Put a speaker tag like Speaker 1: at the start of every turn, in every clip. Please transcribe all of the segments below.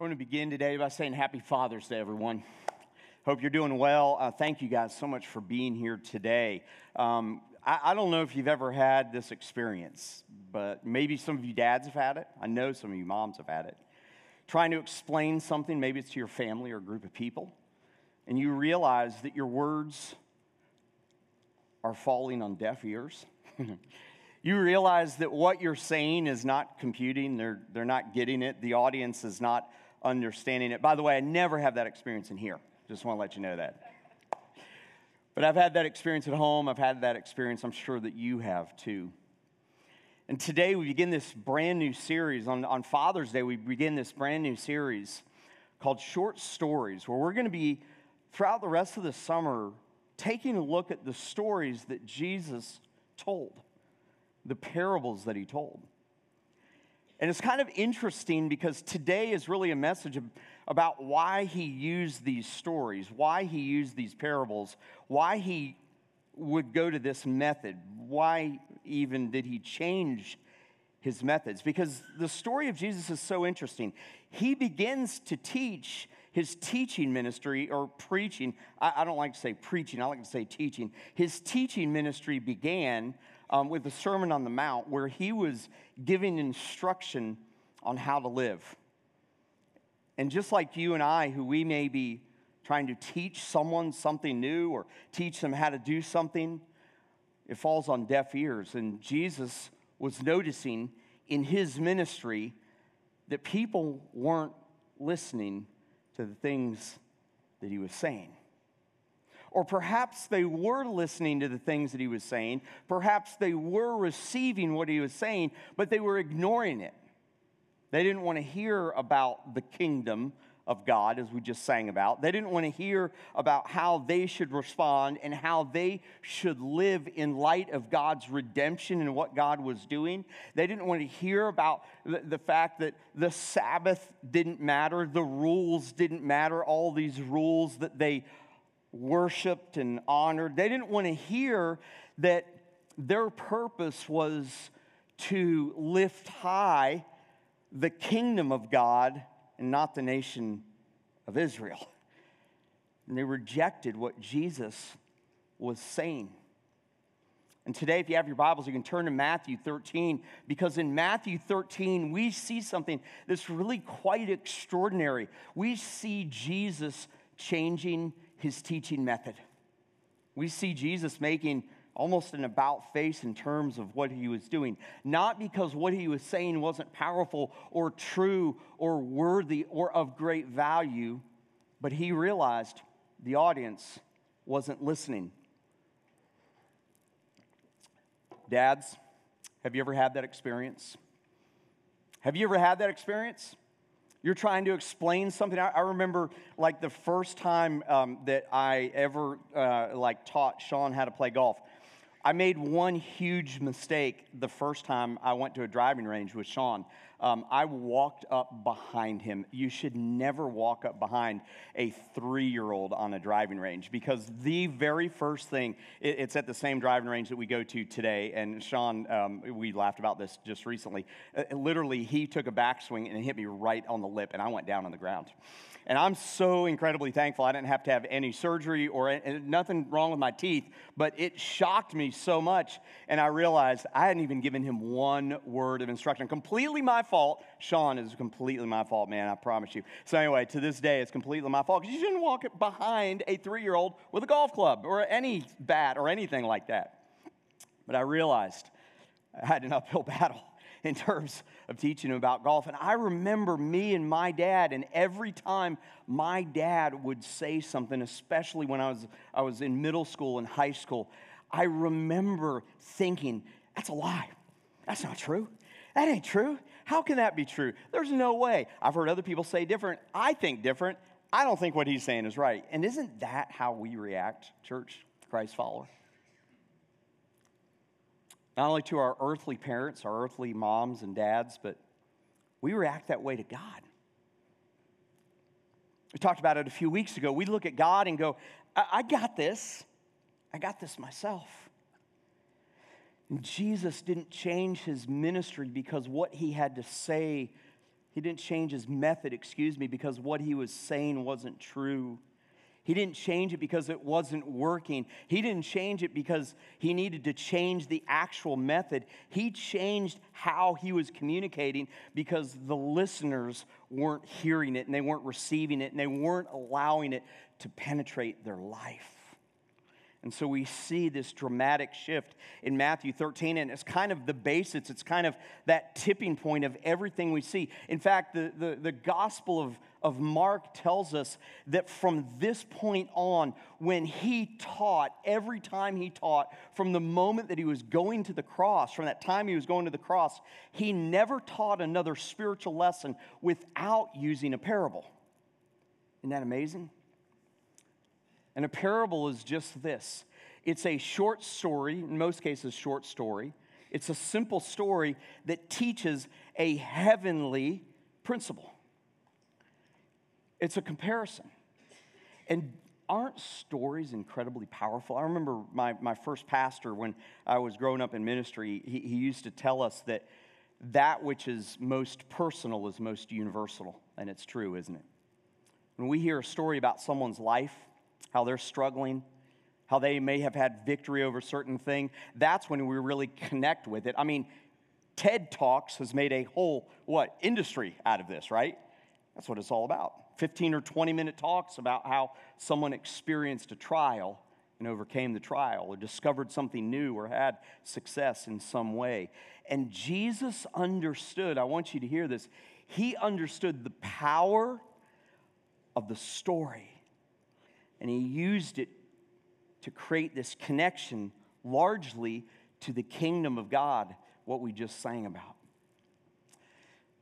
Speaker 1: I want to begin today by saying Happy Father's Day, everyone. Hope you're doing well. Uh, thank you guys so much for being here today. Um, I, I, don't know if you've ever had this experience, but maybe some of you dads have had it. I know some of you moms have had it. Trying to explain something, maybe it's to your family or a group of people, and you realize that your words are falling on deaf ears. you realize that what you're saying is not computing, they're, they're not getting it, the audience is not understanding it. By the way, I never have that experience in here. Just want to let you know that. But I've had that experience at home. I've had that experience, I'm sure that you have too. And today we begin this brand new series. On, on Father's Day, we begin this brand new series called Short Stories, where we're going to be, throughout the rest of the summer, taking a look at the stories that Jesus told, the parables that he told. And it's kind of interesting because today is really a message about why he used these stories, why he used these parables, why he would go to this method, why even did he change his methods. Because the story of Jesus is so interesting. He begins to teach his teaching ministry or preaching. I, I don't like to say preaching, I like to say teaching. His teaching ministry began um, with the Sermon on the Mount, where he was giving instruction on how to live. And just like you and I, who we may be trying to teach someone something new or teach them how to do something, it falls on deaf ears. And Jesus was noticing in his ministry that people weren't listening to the things that he was saying. Or perhaps they were listening to the things that he was saying. Perhaps they were receiving what he was saying, but they were ignoring it. They didn't want to hear about the kingdom of God, as we just sang about. They didn't want to hear about how they should respond and how they should live in light of God's redemption and what God was doing. They didn't want to hear about the, fact that the Sabbath didn't matter, the rules didn't matter, all these rules that they worshiped and honored. They didn't want to hear that their purpose was to lift high the kingdom of God and not the nation of Israel. And they rejected what Jesus was saying. And today, if you have your Bibles, you can turn to Matthew 13, because in Matthew 13, we see something that's really quite extraordinary. We see Jesus changing his teaching method. We see Jesus making almost an about face in terms of what he was doing. Not because what he was saying wasn't powerful or true or worthy or of great value, but he realized the audience wasn't listening. Dads, have you ever had that experience? Have you ever had that experience? You're trying to explain something. I, I remember, like the first time um, that I ever uh, like taught Sean how to play golf. I made one huge mistake the first time I went to a driving range with Sean. Um, I walked up behind him. You should never walk up behind a three year old on a driving range because the very first thing, it, it's at the same driving range that we go to today. And Sean, um, we laughed about this just recently. Uh, literally, he took a backswing and hit me right on the lip, and I went down on the ground. And I'm so incredibly thankful I didn't have to have any surgery or nothing wrong with my teeth, but it shocked me so much. And I realized I hadn't even given him one word of instruction. Completely my fault. Sean is completely my fault, man, I promise you. So, anyway, to this day, it's completely my fault because you shouldn't walk behind a three year old with a golf club or any bat or anything like that. But I realized I had an uphill battle in terms of teaching him about golf. And I remember me and my dad, and every time my dad would say something, especially when I was, I was in middle school and high school, I remember thinking, that's a lie. That's not true. That ain't true. How can that be true? There's no way. I've heard other people say different. I think different. I don't think what he's saying is right. And isn't that how we react, church, Christ follower? Not only to our earthly parents, our earthly moms and dads, but we react that way to God. We talked about it a few weeks ago. We look at God and go, I, I got this. I got this myself. And Jesus didn't change his ministry because what he had to say, he He didn't change his method, excuse me, because what he was saying wasn't true. He didn't change it because it wasn't working. He didn't change it because he needed to change the actual method. He changed how he was communicating because the listeners weren't hearing it and they weren't receiving it and they weren't allowing it to penetrate their life. And so we see this dramatic shift in Matthew 13, and it's kind of the basis, it's kind of that tipping point of everything we see. In fact, the, the, the Gospel of, of Mark tells us that from this point on, when he taught, every time he taught, from the moment that he was going to the cross, from that time he was going to the cross, he never taught another spiritual lesson without using a parable. Isn't that amazing? And a parable is just this it's a short story, in most cases, short story. It's a simple story that teaches a heavenly principle. It's a comparison. And aren't stories incredibly powerful? I remember my, my first pastor, when I was growing up in ministry, he, he used to tell us that that which is most personal is most universal. And it's true, isn't it? When we hear a story about someone's life, how they're struggling, how they may have had victory over certain thing, that's when we really connect with it. I mean, TED Talks has made a whole what industry out of this, right? That's what it's all about. 15 or 20 minute talks about how someone experienced a trial and overcame the trial or discovered something new or had success in some way. And Jesus understood, I want you to hear this, he understood the power of the story and he used it to create this connection largely to the kingdom of God, what we just sang about.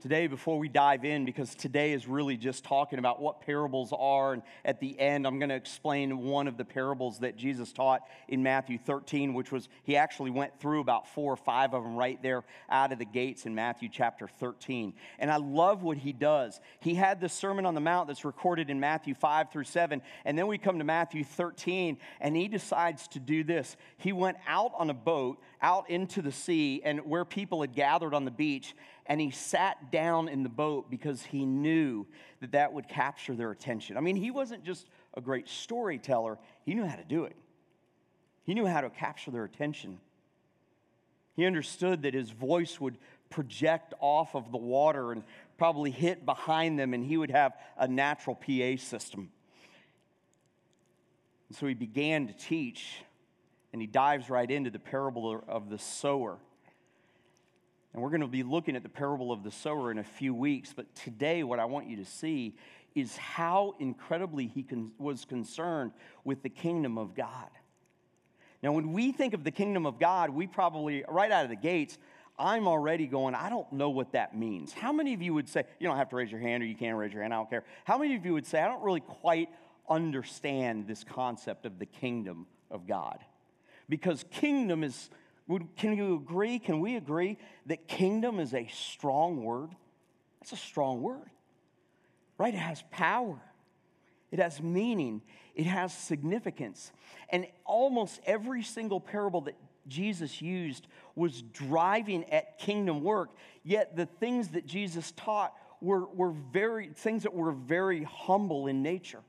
Speaker 1: Today, before we dive in, because today is really just talking about what parables are, and at the end, I'm going to explain one of the parables that Jesus taught in Matthew 13, which was he actually went through about four or five of them right there out of the gates in Matthew chapter 13. And I love what he does. He had the Sermon on the Mount that's recorded in Matthew 5 through 7, and then we come to Matthew 13, and he decides to do this. He went out on a boat out into the sea and where people had gathered on the beach, and he sat down in the boat because he knew that that would capture their attention. I mean, he wasn't just a great storyteller, he knew how to do it. He knew how to capture their attention. He understood that his voice would project off of the water and probably hit behind them, and he would have a natural PA system. And so he began to teach, and he dives right into the parable of the sower. And we're going to be looking at the parable of the sower in a few weeks. But today, what I want you to see is how incredibly he con- was concerned with the kingdom of God. Now, when we think of the kingdom of God, we probably, right out of the gates, I'm already going, I don't know what that means. How many of you would say, you don't have to raise your hand or you can't raise your hand, I don't care. How many of you would say, I don't really quite understand this concept of the kingdom of God? Because kingdom is can you agree? Can we agree that kingdom is a strong word? It's a strong word, right? It has power, it has meaning, it has significance. And almost every single parable that Jesus used was driving at kingdom work, yet the things that Jesus taught were, were very things that were very humble in nature.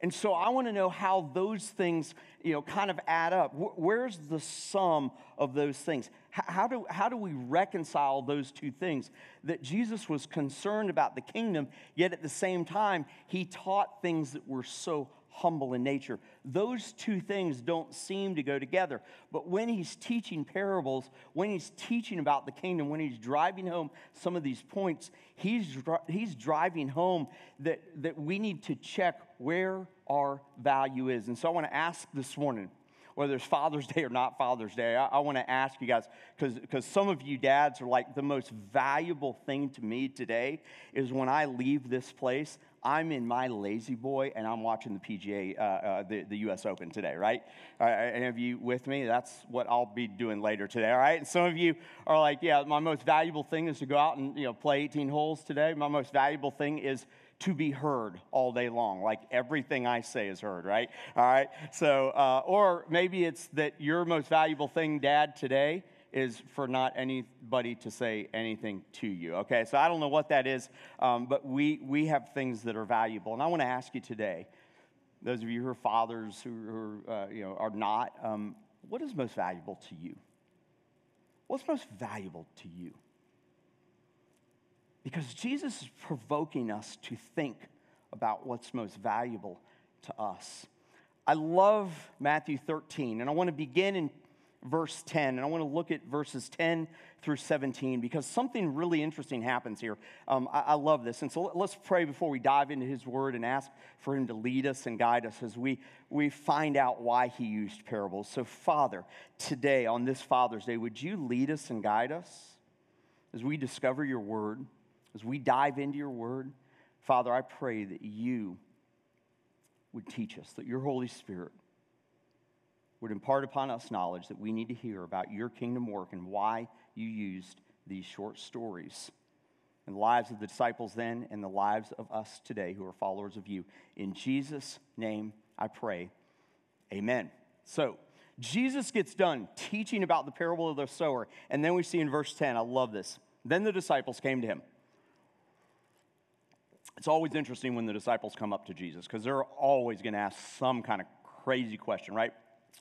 Speaker 1: And so I want to know how those things, you know, kind of add up. Where's the sum of those things? How do, how do we reconcile those two things? That Jesus was concerned about the kingdom, yet at the same time, he taught things that were so humble in nature. Those two things don't seem to go together. But when he's teaching parables, when he's teaching about the kingdom, when he's driving home some of these points, he's, he's driving home that, that we need to check where our value is. And so I want to ask this morning whether it's Father's Day or not Father's Day, I, I want to ask you guys, because some of you dads are like, the most valuable thing to me today is when I leave this place, I'm in my lazy boy and I'm watching the PGA, uh, uh, the, the US Open today, right? Any of you with me? That's what I'll be doing later today, all right? And some of you are like, yeah, my most valuable thing is to go out and you know, play 18 holes today. My most valuable thing is to be heard all day long. Like everything I say is heard, right? All right? So, uh, or maybe it's that your most valuable thing, Dad, today is for not anybody to say anything to you. Okay, so I don't know what that is, um, but we, we have things that are valuable. And I want to ask you today, those of you who are fathers who, who uh, you know, are not, um, what is most valuable to you? What's most valuable to you? Because Jesus is provoking us to think about what's most valuable to us. I love Matthew 13, and I want to begin in verse 10, and I want to look at verses 10 through 17 because something really interesting happens here. Um, I, I, love this. And so let's pray before we dive into his word and ask for him to lead us and guide us as we, we find out why he used parables. So, Father, today on this Father's Day, would you lead us and guide us as we discover your word, as we dive into your word? Father, I pray that you would teach us, that your Holy Spirit would impart upon us knowledge that we need to hear about your kingdom work and why you used these short stories in the lives of the disciples then and the lives of us today who are followers of you. In Jesus' name I pray. Amen. So, Jesus gets done teaching about the parable of the sower, and then we see in verse 10, I love this. Then the disciples came to him. It's always interesting when the disciples come up to Jesus because they're always going to ask some kind of crazy question, right?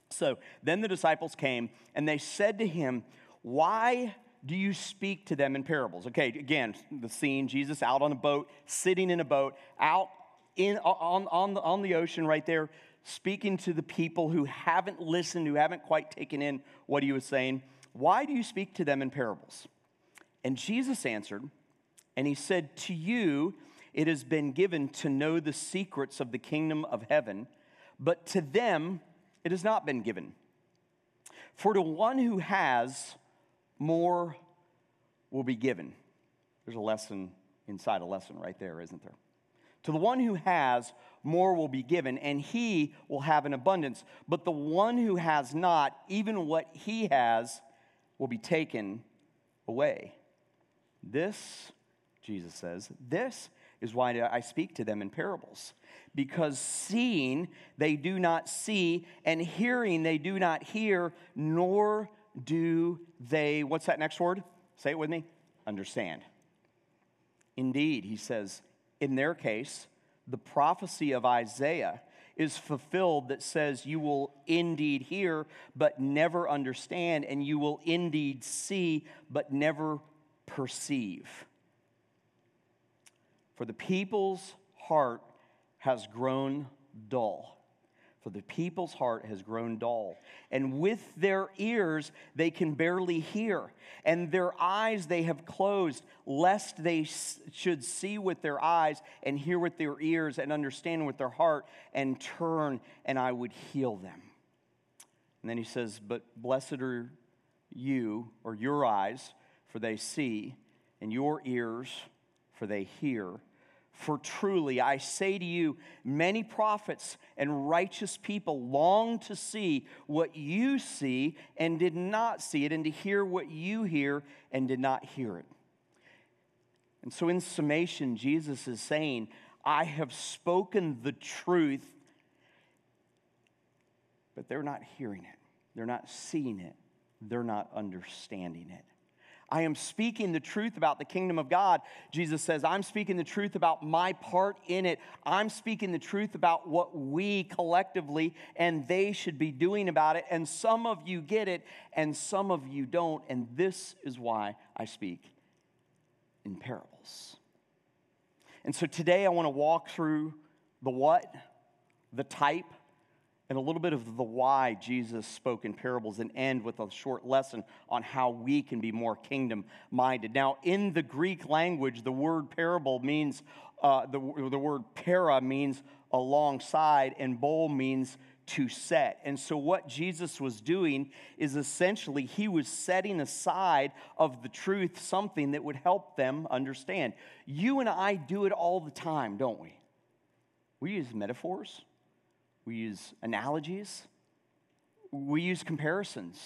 Speaker 1: So then the disciples came and they said to him, Why do you speak to them in parables? Okay, again, the scene Jesus out on a boat, sitting in a boat, out in, on, on, the, on the ocean right there, speaking to the people who haven't listened, who haven't quite taken in what he was saying. Why do you speak to them in parables? And Jesus answered, and he said, To you it has been given to know the secrets of the kingdom of heaven, but to them, it has not been given. For to one who has, more will be given. There's a lesson inside a lesson right there, isn't there? To the one who has, more will be given, and he will have an abundance. But the one who has not, even what he has, will be taken away. This, Jesus says, this is why I speak to them in parables. Because seeing they do not see, and hearing they do not hear, nor do they, what's that next word? Say it with me. Understand. Indeed, he says, in their case, the prophecy of Isaiah is fulfilled that says, You will indeed hear, but never understand, and you will indeed see, but never perceive. For the people's heart has grown dull. For the people's heart has grown dull. And with their ears they can barely hear, and their eyes they have closed, lest they should see with their eyes, and hear with their ears, and understand with their heart, and turn, and I would heal them. And then he says, But blessed are you, or your eyes, for they see, and your ears, for they hear. For truly, I say to you, many prophets and righteous people long to see what you see and did not see it, and to hear what you hear and did not hear it. And so, in summation, Jesus is saying, I have spoken the truth, but they're not hearing it, they're not seeing it, they're not understanding it. I am speaking the truth about the kingdom of God. Jesus says, I'm speaking the truth about my part in it. I'm speaking the truth about what we collectively and they should be doing about it. And some of you get it and some of you don't. And this is why I speak in parables. And so today I want to walk through the what, the type, and a little bit of the why Jesus spoke in parables and end with a short lesson on how we can be more kingdom minded. Now, in the Greek language, the word parable means, uh, the, the word para means alongside, and bowl means to set. And so, what Jesus was doing is essentially he was setting aside of the truth something that would help them understand. You and I do it all the time, don't we? We use metaphors we use analogies, we use comparisons.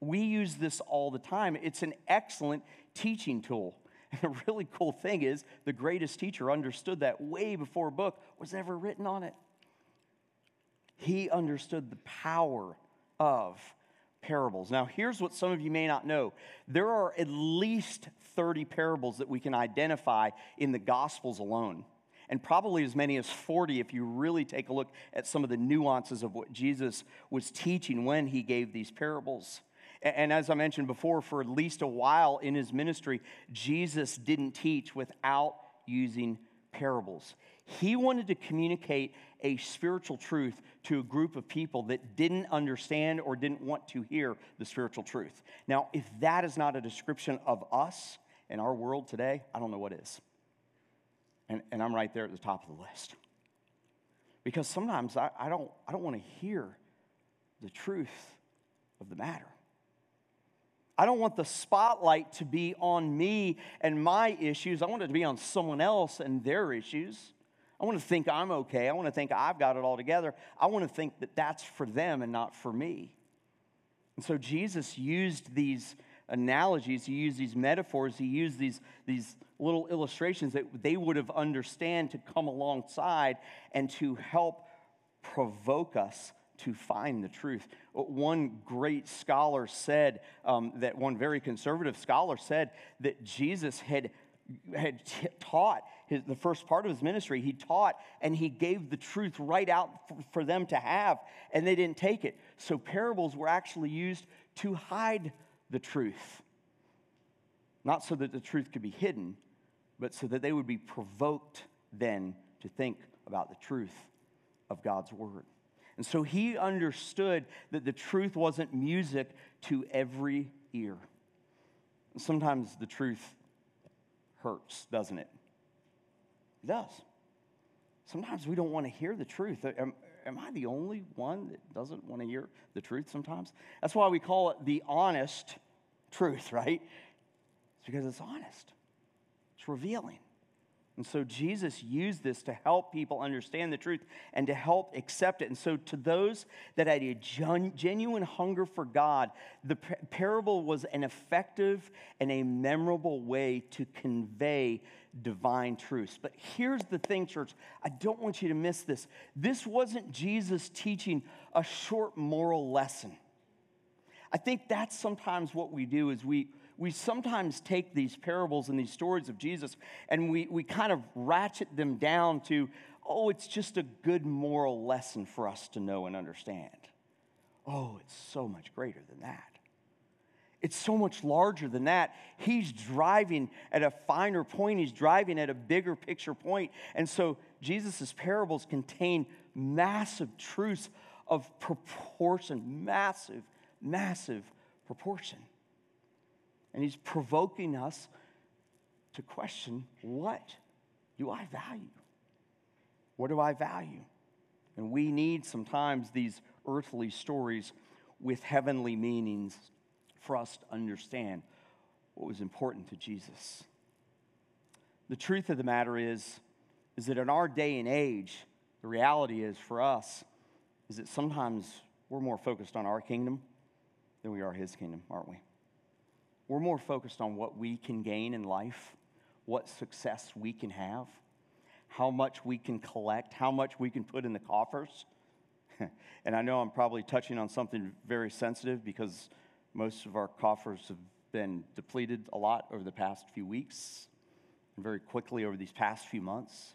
Speaker 1: We use this all the time. It's an excellent teaching tool. And the really cool thing is, the greatest teacher understood that way before a book was ever written on it. He understood the power of parables. Now, here's what some of you may not know there are at least 30 parables that we can identify in the Gospels alone, and probably as many as 40 if you really take a look at some of the nuances of what Jesus was teaching when he gave these parables. And as I mentioned before, for at least a while in his ministry, Jesus didn't teach without using parables. He wanted to communicate a spiritual truth to a group of people that didn't understand or didn't want to hear the spiritual truth. Now, if that is not a description of us in our world today, I don't know what is. And, and I'm right there at the top of the list. Because sometimes I, I don't, I don't want to hear the truth of the matter. I don't want the spotlight to be on me and my issues. I want it to be on someone else and their issues. I want to think I'm okay. I want to think I've got it all together. I want to think that that's for them and not for me. And so Jesus used these analogies, he used these metaphors, he used these, these little illustrations that they would have understand to come alongside and to help provoke us to find the truth. One great scholar said, um, that one very conservative scholar said that Jesus had, had t- taught his, the first part of his ministry. He taught and he gave the truth right out for, for them to have, and they didn't take it. So parables were actually used to hide the truth. Not so that the truth could be hidden, but so that they would be provoked then to think about the truth of God's word. And so he understood that the truth wasn't music to every ear. sometimes the truth hurts, doesn't it? It does. Sometimes we don't want to hear the truth. Uh, am, am I the only one that doesn't want to hear the truth sometimes? That's why we call it the honest truth, right? It's because it's honest, revealing. And so Jesus used this to help people understand the truth and to help accept it. And so, to those that had a genuine hunger for God, the parable was an effective and a memorable way to convey divine truths. But here's the thing, church I don't want you to miss this. This wasn't Jesus teaching a short moral lesson. I think that's sometimes what we do is we we sometimes take these parables and these stories of Jesus and we, we kind of ratchet them down to, oh, it's just a good moral lesson for us to know and understand. Oh, it's so much greater than that. It's so much larger than that. He's driving at a finer point, he's driving at a bigger picture point. And so Jesus' parables contain massive truths of proportion, massive, massive proportion. And he's provoking us to question what do I value? What do I value? And we need sometimes these earthly stories with heavenly meanings for us to understand what was important to Jesus. The truth of the matter is, is that in our day and age, the reality is for us, is that sometimes we're more focused on our kingdom than we are his kingdom, aren't we? We're more focused on what we can gain in life, what success we can have, how much we can collect, how much we can put in the coffers. and I know I'm probably touching on something very sensitive because most of our coffers have been depleted a lot over the past few weeks and very quickly over these past few months.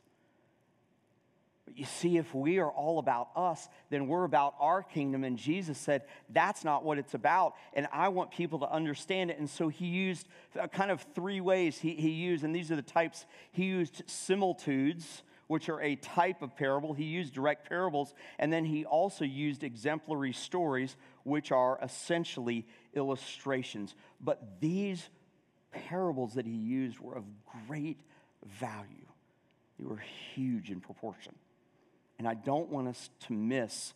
Speaker 1: But you see, if we are all about us, then we're about our kingdom. And Jesus said, that's not what it's about. And I want people to understand it. And so he used uh, kind of three ways he, he used, and these are the types. He used similitudes, which are a type of parable. He used direct parables. And then he also used exemplary stories, which are essentially illustrations. But these parables that he used were of great value, they were huge in proportion. And I don't want us to miss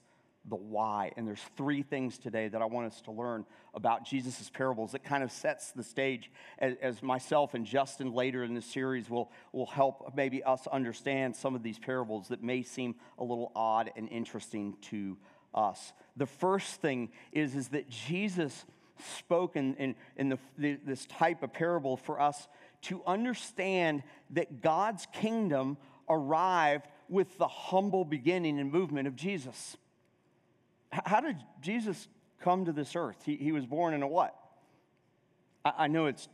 Speaker 1: the why. And there's three things today that I want us to learn about Jesus' parables that kind of sets the stage as, as, myself and Justin later in this series will, will help maybe us understand some of these parables that may seem a little odd and interesting to us. The first thing is, is that Jesus spoke in, in, in the, the, this type of parable for us to understand that God's kingdom arrived with the humble beginning and movement of Jesus. How did Jesus come to this earth. He, he was born in a what? I, I know it's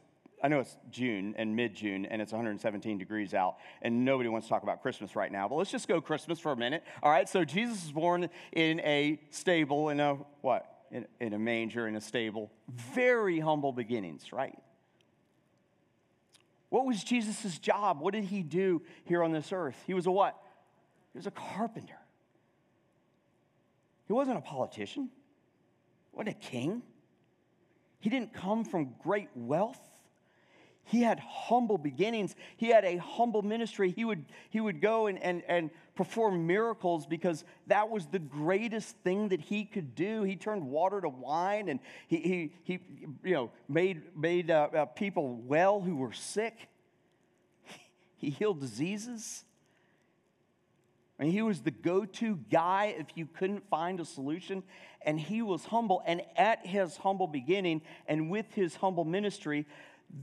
Speaker 1: I know it's June and mid June and it's 117 degrees out, and nobody wants to talk about Christmas right now, but let's just go Christmas for a minute. All right, so Jesus was born in a stable, in a what? In, in a manger, in a stable. Very humble beginnings, right? What was Jesus' job? What did he do here on this earth? He was a what? He was a carpenter. He wasn't a politician, he wasn't a king. He didn't come from great wealth. He had humble beginnings. He had a humble ministry. He would, he would go and, and, and perform miracles because that was the greatest thing that he could do. He turned water to wine and he, he, he you know, made, made uh, uh, people well who were sick. He healed diseases. And he was the go to guy if you couldn't find a solution. And he was humble. And at his humble beginning and with his humble ministry,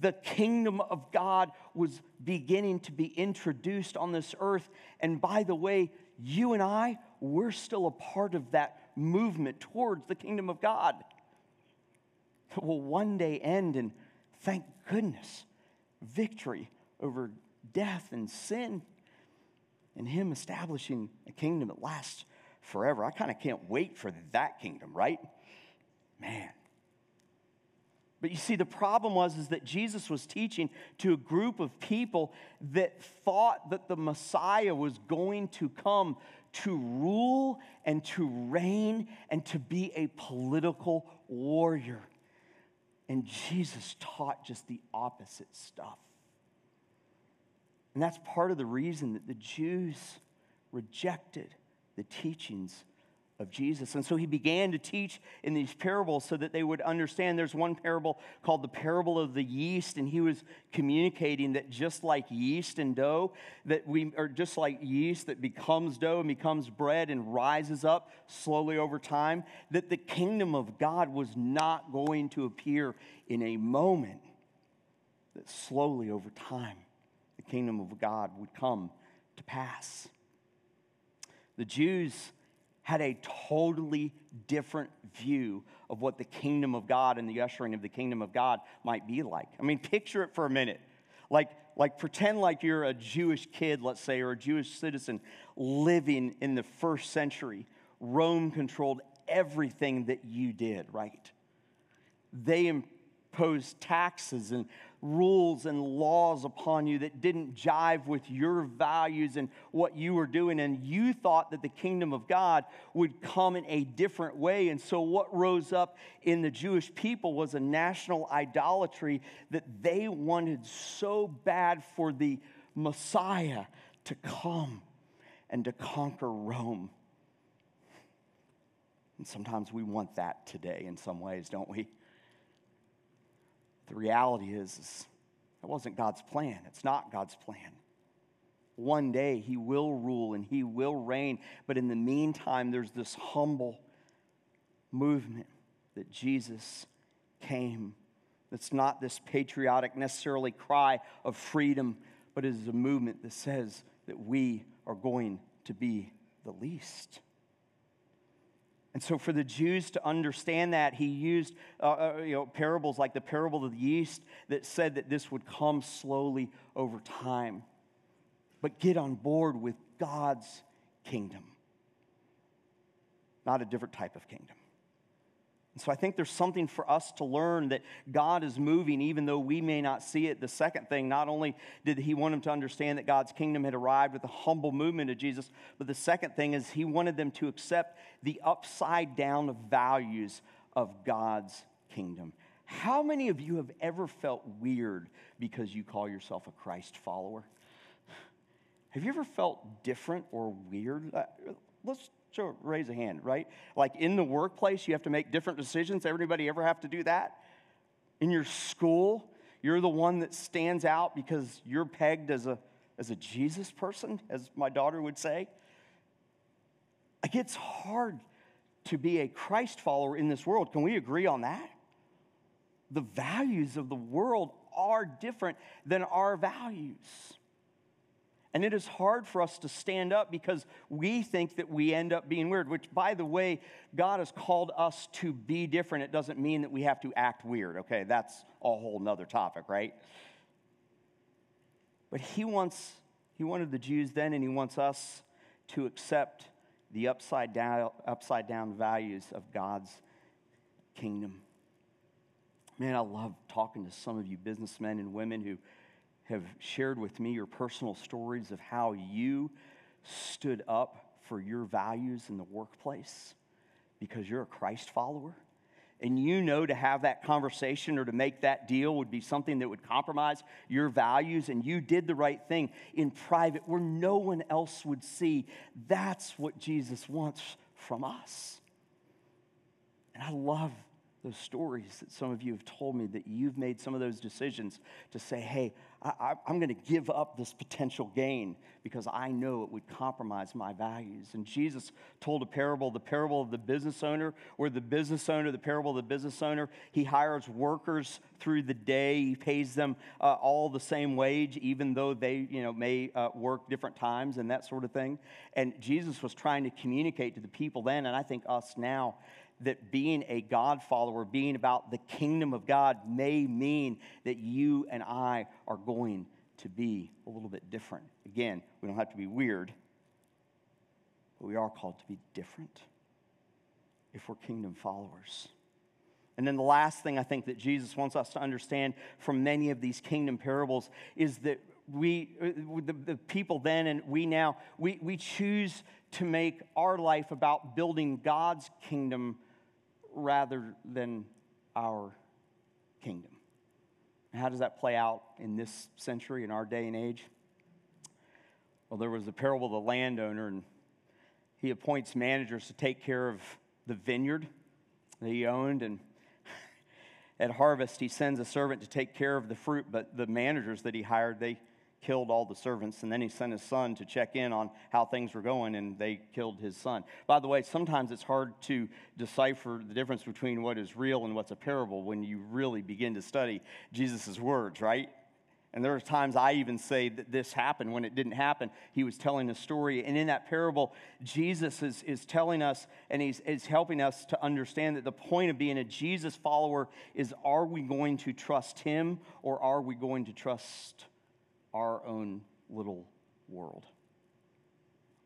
Speaker 1: the kingdom of God was beginning to be introduced on this earth. And by the way, you and I, we're still a part of that movement towards the kingdom of God. that will one day end, and thank goodness, victory over death and sin, and Him establishing a kingdom that lasts forever. I kind of can't wait for that kingdom, right? Man. But you see, the problem was is that Jesus was teaching to a group of people that thought that the Messiah was going to come to rule and to reign and to be a political warrior. And Jesus taught just the opposite stuff. And that's part of the reason that the Jews rejected the teachings of Jesus. And so he began to teach in these parables so that they would understand. There's one parable called the parable of the yeast, and he was communicating that just like yeast and dough, that we are just like yeast that becomes dough and becomes bread and rises up slowly over time, that the kingdom of God was not going to appear in a moment, that slowly over time, the kingdom of God would come to pass. The Jews had a totally different view of what the kingdom of God and the ushering of the kingdom of God might be like. I mean, picture it for a minute. Like, like pretend like you're a Jewish kid, let's say, or a Jewish citizen living in the first century. Rome controlled everything that you did, right? They imposed taxes and rules and laws upon you that didn't jive with your values and what you were doing. And you thought that the kingdom of God would come in a different way. And so, what rose up in the Jewish people was a national idolatry that they wanted so bad for the Messiah to come and to conquer Rome. And sometimes we want that today in some ways, don't we? The reality is, is that wasn't God's plan. It's not God's plan. One day he will rule and he will reign, but in the meantime, there's this humble movement that Jesus came. It's not this patriotic, necessarily cry of freedom, but it is a movement that says that we are going to be the least. And so, for the Jews to understand that, he used uh, uh, you know, parables like the parable of the yeast that said that this would come slowly over time. But get on board with God's kingdom, not a different type of kingdom. And so I think there's something for us to learn that God is moving even though we may not see it. The second thing, not only did he want them to understand that God's kingdom had arrived with the humble movement of Jesus, but the second thing is he wanted them to accept the upside down values of God's kingdom. How many of you have ever felt weird because you call yourself a Christ follower? Have you ever felt different or weird? Uh, let's Sure, raise a hand, right? Like in the workplace, you have to make different decisions. Everybody ever have to do that? In your school, you're the one that stands out because you're pegged as a, as a Jesus person, as my daughter would say. Like it's hard to be a Christ follower in this world. Can we agree on that? The values of the world are different than our values. And it is hard for us to stand up because we think that we end up being weird, which, by the way, God has called us to be different. It doesn't mean that we have to act weird, okay? That's a whole nother topic, right? But He wants, He wanted the Jews then, and He wants us to accept the upside down, upside down values of God's kingdom. Man, I love talking to some of you businessmen and women who have shared with me your personal stories of how you stood up for your values in the workplace because you're a Christ follower. And you know to have that conversation or to make that deal would be something that would compromise your values, and you did the right thing in private where no one else would see. That's what Jesus wants from us. And I love those stories that some of you have told me that you've made some of those decisions to say, hey, I, am going to give up this potential gain because I know it would compromise my values. And Jesus told a parable, the parable of the business owner, where the business owner, the parable of the business owner, he hires workers through the day. He pays them uh, all the same wage, even though they, you know, may uh, work different times and that sort of thing. And Jesus was trying to communicate to the people then, and I think us now, that being a God follower, being about the kingdom of God, may mean that you and I are going to be a little bit different. Again, we don't have to be weird, but we are called to be different if we're kingdom followers. And then the last thing I think that Jesus wants us to understand from many of these kingdom parables is that we, the, the people then and we now, we, we choose to make our life about building God's kingdom rather than our kingdom. how does that play out in this century, in our day and age? Well, there was the parable of the landowner, and he appoints managers to take care of the vineyard that he owned. And at harvest, he sends a servant to take care of the fruit, but the managers that he hired, they killed all the servants, and then he sent his son to check in on how things were going, and they killed his son. By the way, sometimes it's hard to decipher the difference between what is real and what's a parable when you really begin to study Jesus' words, right? And there are times I even say that this happened when it didn't happen. He was telling a story. And in that parable, Jesus is, is telling us and he's, is helping us to understand that the point of being a Jesus follower is are we going to trust him or are we going to trust our own little world?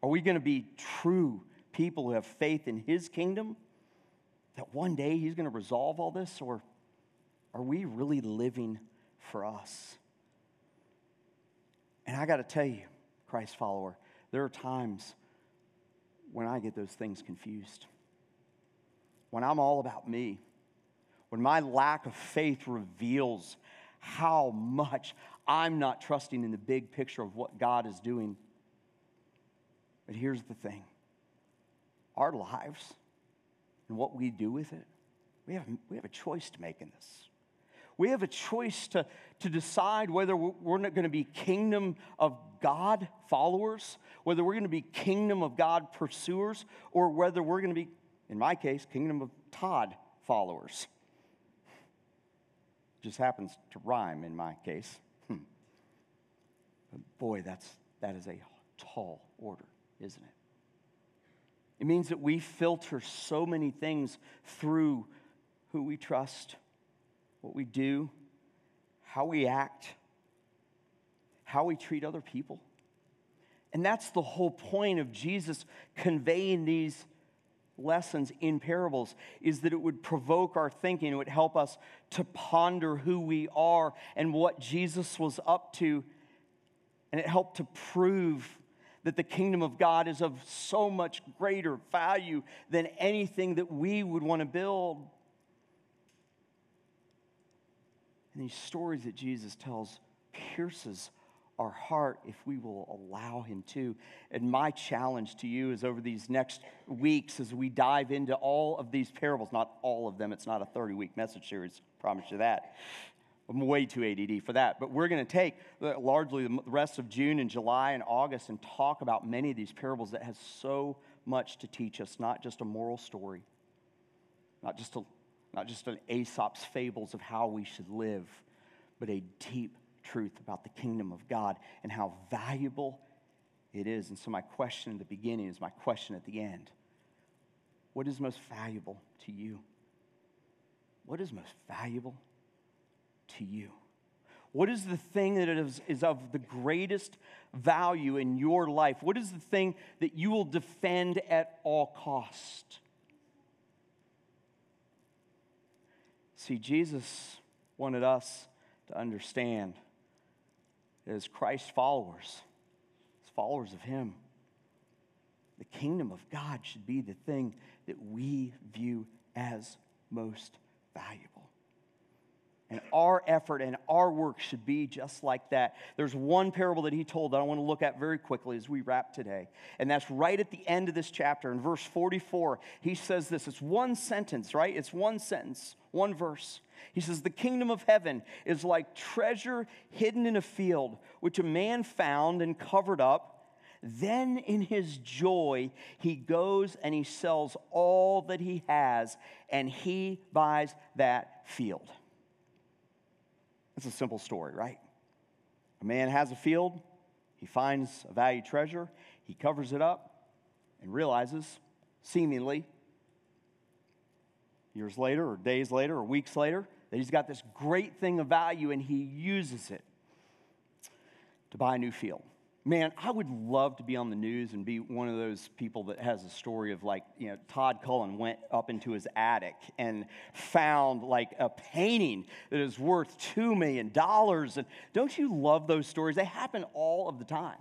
Speaker 1: Are we going to be true people who have faith in His kingdom? That one day He's going to resolve all this? Or are we really living for us? And I got to tell you, Christ follower, there are times when I get those things confused. When I'm all about me, when my lack of faith reveals how much I'm not trusting in the big picture of what God is doing. But here's the thing our lives and what we do with it, we have, we have a choice to make in this. We have a choice to, to decide whether we're not going to be kingdom of God followers, whether we're going to be kingdom of God pursuers, or whether we're going to be, in my case, kingdom of Todd followers. Just happens to rhyme in my case. Boy, that's, that is a tall order, isn't it? It means that we filter so many things through who we trust, what we do, how we act, how we treat other people. And that's the whole point of Jesus conveying these lessons in parables is that it would provoke our thinking, it would help us to ponder who we are and what Jesus was up to. And it helped to prove that the kingdom of God is of so much greater value than anything that we would want to build. And these stories that Jesus tells pierces our heart if we will allow Him to. And my challenge to you is over these next weeks as we dive into all of these parables, not all of them, it's not a 30 week message series, promise you that. I'm way too ADD for that. But we're going to take largely the rest of June and July and August and talk about many of these parables that has so much to teach us, not just a moral story, not just, a, not just an Aesop's fables of how we should live, but a deep truth about the kingdom of God and how valuable it is. And so, my question at the beginning is my question at the end What is most valuable to you? What is most valuable to you? What is the thing that is, is of the greatest value in your life? What is the thing that you will defend at all cost? See, Jesus wanted us to understand as Christ followers, as followers of Him, the kingdom of God should be the thing that we view as most valuable. And our effort and our work should be just like that. There's one parable that he told that I want to look at very quickly as we wrap today. And that's right at the end of this chapter. In verse 44, he says this. It's one sentence, right? It's one sentence, one verse. He says, The kingdom of heaven is like treasure hidden in a field, which a man found and covered up. Then in his joy, he goes and he sells all that he has and he buys that field. It's a simple story, right? A man has a field, he finds a valued treasure, he covers it up, and realizes, seemingly, years later, or days later, or weeks later, that he's got this great thing of value and he uses it to buy a new field man, I would love to be on the news and be one of those people that has a story of like, you know, Todd Cullen went up into his attic and found like a painting that is worth $2 million. And don't you love those stories? They happen all of the time.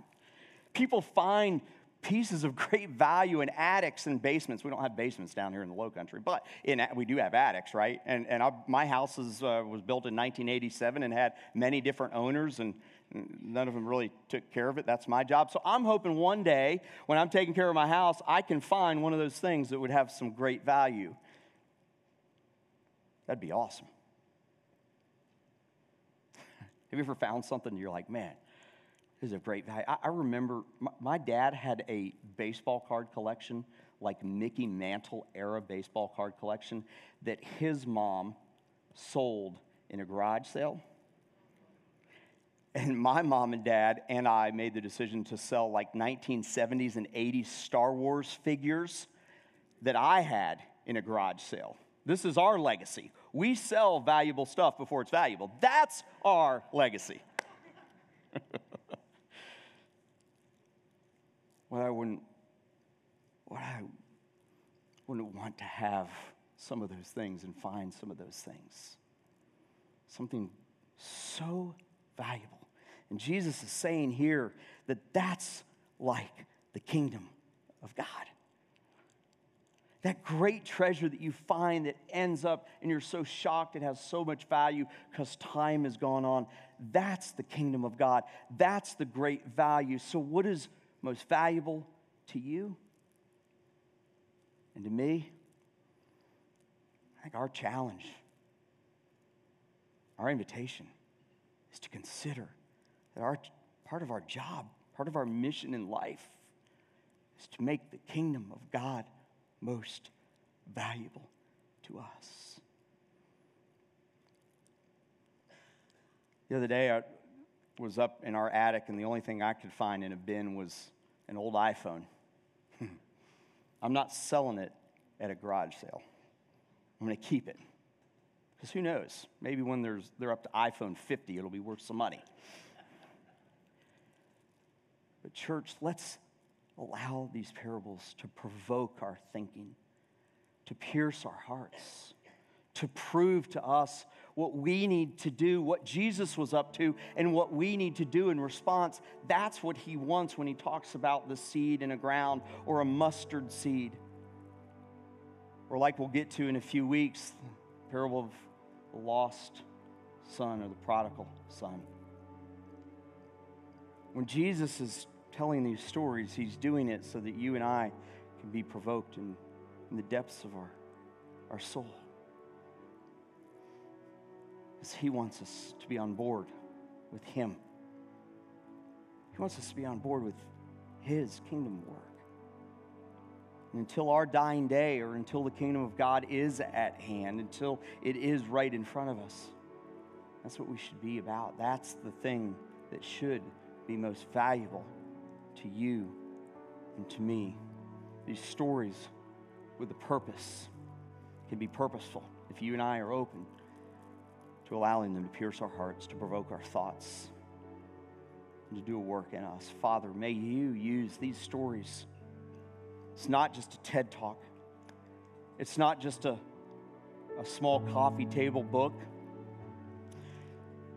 Speaker 1: People find pieces of great value in attics and basements. We don't have basements down here in the low country, but in, we do have attics, right? And, and our, my house is, uh, was built in 1987 and had many different owners. And None of them really took care of it. That's my job. So I'm hoping one day when I'm taking care of my house, I can find one of those things that would have some great value. That'd be awesome. Have you ever found something you're like, man, this is a great value? I, I remember my, my dad had a baseball card collection, like Mickey Mantle era baseball card collection, that his mom sold in a garage sale and my mom and dad and I made the decision to sell like 1970s and 80s Star Wars figures that I had in a garage sale. This is our legacy. We sell valuable stuff before it's valuable. That's our legacy. what I wouldn't, what I wouldn't want to have some of those things and find some of those things. Something so valuable. And Jesus is saying here that that's like the kingdom of God. That great treasure that you find that ends up and you're so shocked it has so much value because time has gone on. That's the kingdom of God. That's the great value. So, what is most valuable to you and to me? I think our challenge, our invitation is to consider that our, part of our job, part of our mission in life, is to make the kingdom of God most valuable to us. The other day, I was up in our attic, and the only thing I could find in a bin was an old iPhone. I'm not selling it at a garage sale. I'm going to keep it. Because who knows? Maybe when they're up to iPhone 50, it'll be worth some money. But, church, let's allow these parables to provoke our thinking, to pierce our hearts, to prove to us what we need to do, what Jesus was up to, and what we need to do in response. That's what he wants when he talks about the seed in a ground or a mustard seed. Or, like we'll get to in a few weeks, the parable of the lost son or the prodigal son. When Jesus is telling these stories, he's doing it so that you and I can be provoked in, in the depths of our, our soul. Because he wants us to be on board with him. He wants us to be on board with his kingdom work. And until our dying day, or until the kingdom of God is at hand, until it is right in front of us, that's what we should be about. That's the thing that should be most valuable to you and to me. These stories with a purpose can be purposeful if you and I are open to allowing them to pierce our hearts, to provoke our thoughts, and to do a work in us. Father, may you use these stories. It's not just a TED talk, it's not just a, a small coffee table book,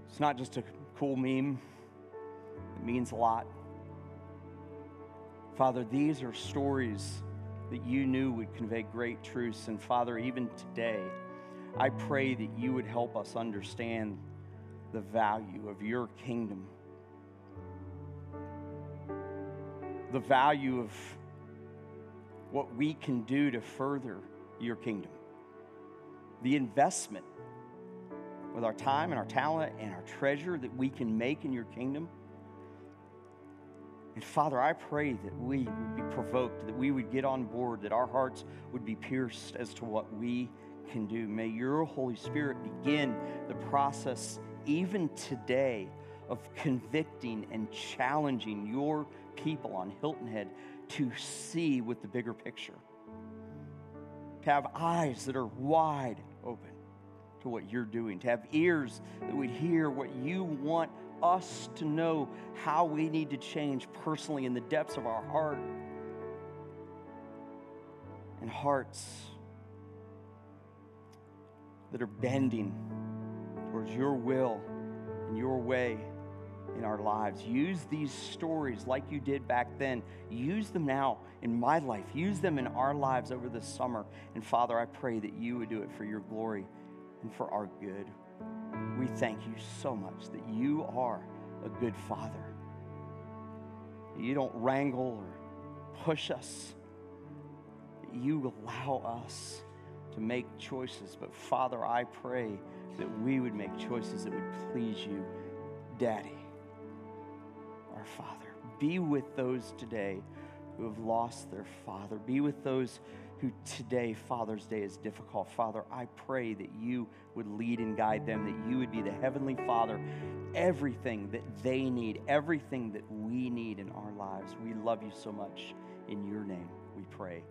Speaker 1: it's not just a cool meme. It means a lot. Father, these are stories that you knew would convey great truths. And Father, even today, I pray that you would help us understand the value of your kingdom, the value of what we can do to further your kingdom, the investment with our time and our talent and our treasure that we can make in your kingdom. And Father, I pray that we would be provoked, that we would get on board, that our hearts would be pierced as to what we can do. May your Holy Spirit begin the process even today of convicting and challenging your people on Hilton Head to see with the bigger picture, to have eyes that are wide to what you're doing, to have ears that would hear what you want us to know how we need to change personally in the depths of our heart and hearts that are bending towards your will and your way in our lives. Use these stories like you did back then. Use them now in my life. Use them in our lives over this summer. And Father, I pray that you would do it for your glory and for our good. We thank you so much that you are a good father. You don't wrangle or push us. You allow us to make choices. But Father, I pray that we would make choices that would please you, Daddy, our Father. Be with those today who have lost their father. Be with those who today, Father's Day, is difficult. Father, I pray that you would lead and guide them, that you would be the Heavenly Father, everything that they need, everything that we need in our lives. We love you so much. In your name, we pray.